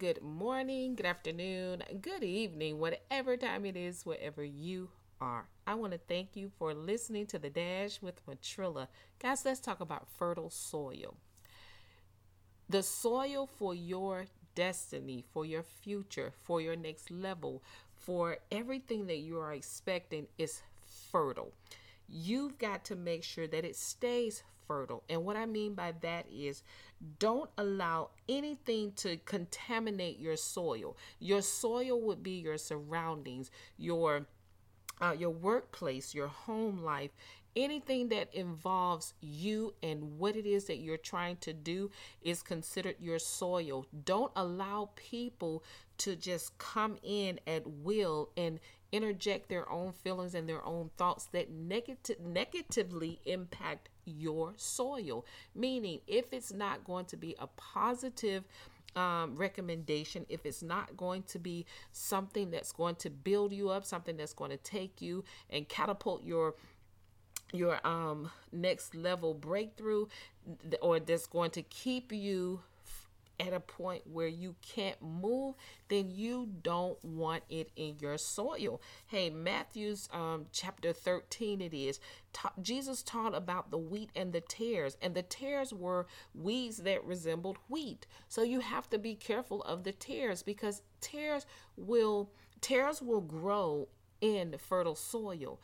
good morning, good afternoon, good evening, whatever time it is, wherever you are. I want to thank you for listening to the Dash with Matrilla. Guys, let's talk about fertile soil. The soil for your destiny, for your future, for your next level, for everything that you are expecting is fertile. You've got to make sure that it stays fertile. And what I mean by that is don't allow anything to contaminate your soil. Your soil would be your surroundings, your uh, your workplace, your home life, anything that involves you and what it is that you're trying to do is considered your soil. Don't allow people to just come in at will and interject their own feelings and their own thoughts that negative negatively impact your soil. Meaning, if it's not going to be a positive um, recommendation, if it's not going to be something that's going to build you up, something that's going to take you and catapult your your um next level breakthrough or that's going to keep you at a point where you can't move, then you don't want it in your soil. Hey, Matthew's um, chapter 13, it is. Ta- Jesus taught about the wheat and the tares, and the tares were weeds that resembled wheat. So you have to be careful of the tares because tares will tares will grow in fertile soil.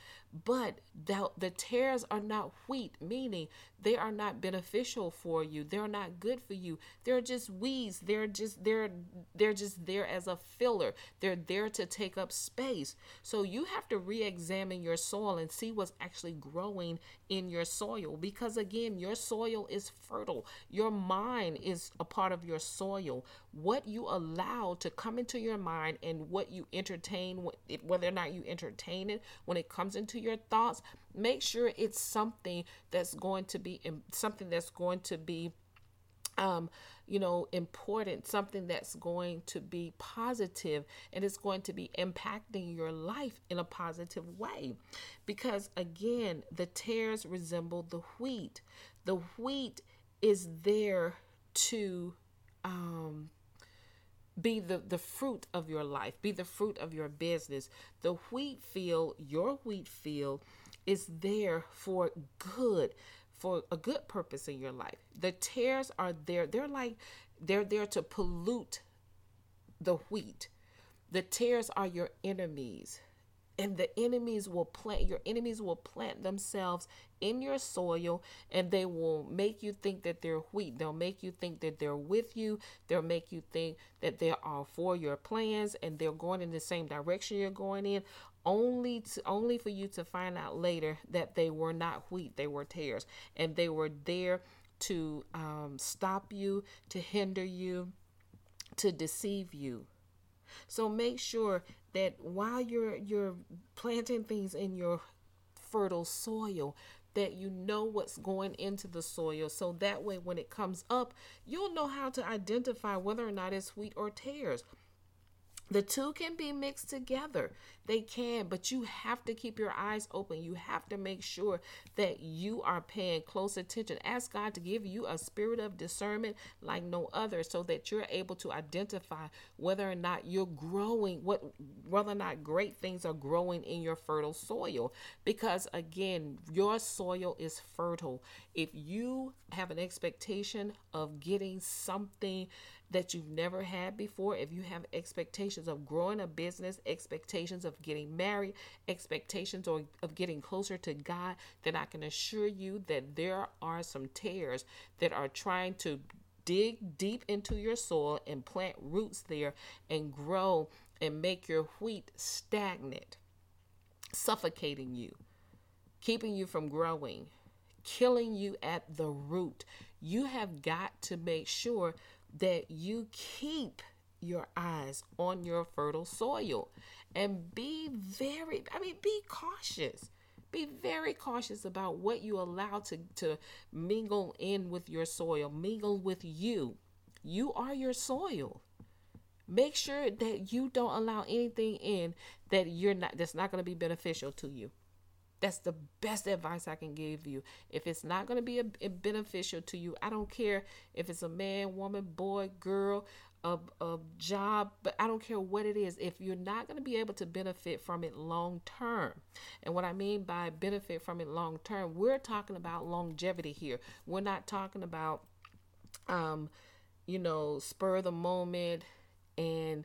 But the, the tares are not wheat, meaning they are not beneficial for you. They're not good for you. They're just weeds. They're just they're they're just there as a filler. They're there to take up space. So you have to re-examine your soil and see what's actually growing in your soil because again, your soil is fertile. Your mind is a part of your soil. What you allow to come into your mind and what you entertain whether or not you entertain it when it comes into your thoughts, make sure it's something that's going to be something that's going to be um, you know, important, something that's going to be positive and it's going to be impacting your life in a positive way. Because again, the tares resemble the wheat. The wheat is there to um, be the, the fruit of your life, be the fruit of your business. The wheat field, your wheat field, is there for good, for a good purpose in your life. The tares are there, they're like, they're there to pollute the wheat. The tares are your enemies and the enemies will plant your enemies will plant themselves in your soil and they will make you think that they're wheat they'll make you think that they're with you. They'll make you think that they are for your plans and they're going in the same direction you're going in only to only for you to find out later that they were not wheat they were tares and they were there to um, stop you to hinder you to deceive you so make sure that while you're you're planting things in your fertile soil that you know what's going into the soil. So that way when it comes up you'll know how to identify whether or not it's wheat or tares the two can be mixed together. They can, but you have to keep your eyes open. You have to make sure that you are paying close attention. Ask God to give you a spirit of discernment like no other so that you're able to identify whether or not you're growing, what whether or not great things are growing in your fertile soil. Because again, your soil is fertile. If you have an expectation of getting something that you've never had before, if you have expectations of growing a business, expectations of getting married, expectations or of getting closer to God, then I can assure you that there are some tares that are trying to dig deep into your soil and plant roots there and grow and make your wheat stagnant, suffocating you, keeping you from growing, killing you at the root. You have got to make sure that you keep your eyes on your fertile soil and be very, I mean, be cautious. Be very cautious about what you allow to, to mingle in with your soil, mingle with you. You are your soil. Make sure that you don't allow anything in that you're not that's not going to be beneficial to you. That's the best advice I can give you. If it's not going to be a, a beneficial to you, I don't care if it's a man, woman, boy, girl, a, a job, but I don't care what it is. If you're not going to be able to benefit from it long term, and what I mean by benefit from it long term, we're talking about longevity here. We're not talking about, um, you know, spur the moment and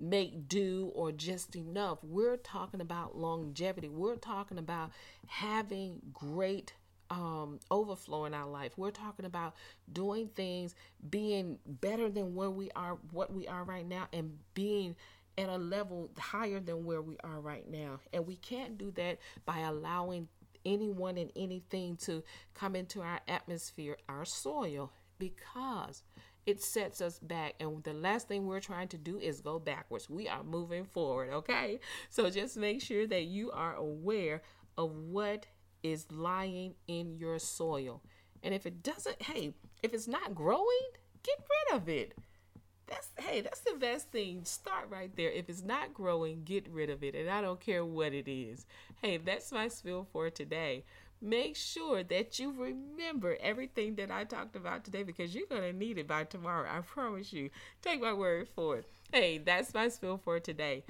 make do or just enough. We're talking about longevity. We're talking about having great um, overflow in our life. We're talking about doing things, being better than where we are, what we are right now, and being at a level higher than where we are right now. And we can't do that by allowing anyone and anything to come into our atmosphere, our soil, because it sets us back. And the last thing we're trying to do is go backwards. We are moving forward, okay? So just make sure that you are aware of what is lying in your soil. And if it doesn't, hey, if it's not growing, get rid of it. That's hey, that's the best thing. Start right there. If it's not growing, get rid of it. And I don't care what it is. Hey, that's my spiel for today. Make sure that you remember everything that I talked about today because you're going to need it by tomorrow. I promise you. Take my word for it. Hey, that's my spiel for today.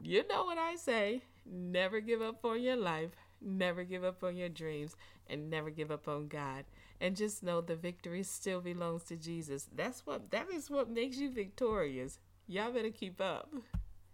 You know what I say never give up on your life, never give up on your dreams, and never give up on God. And just know the victory still belongs to Jesus. That's what that is what makes you victorious. Y'all better keep up.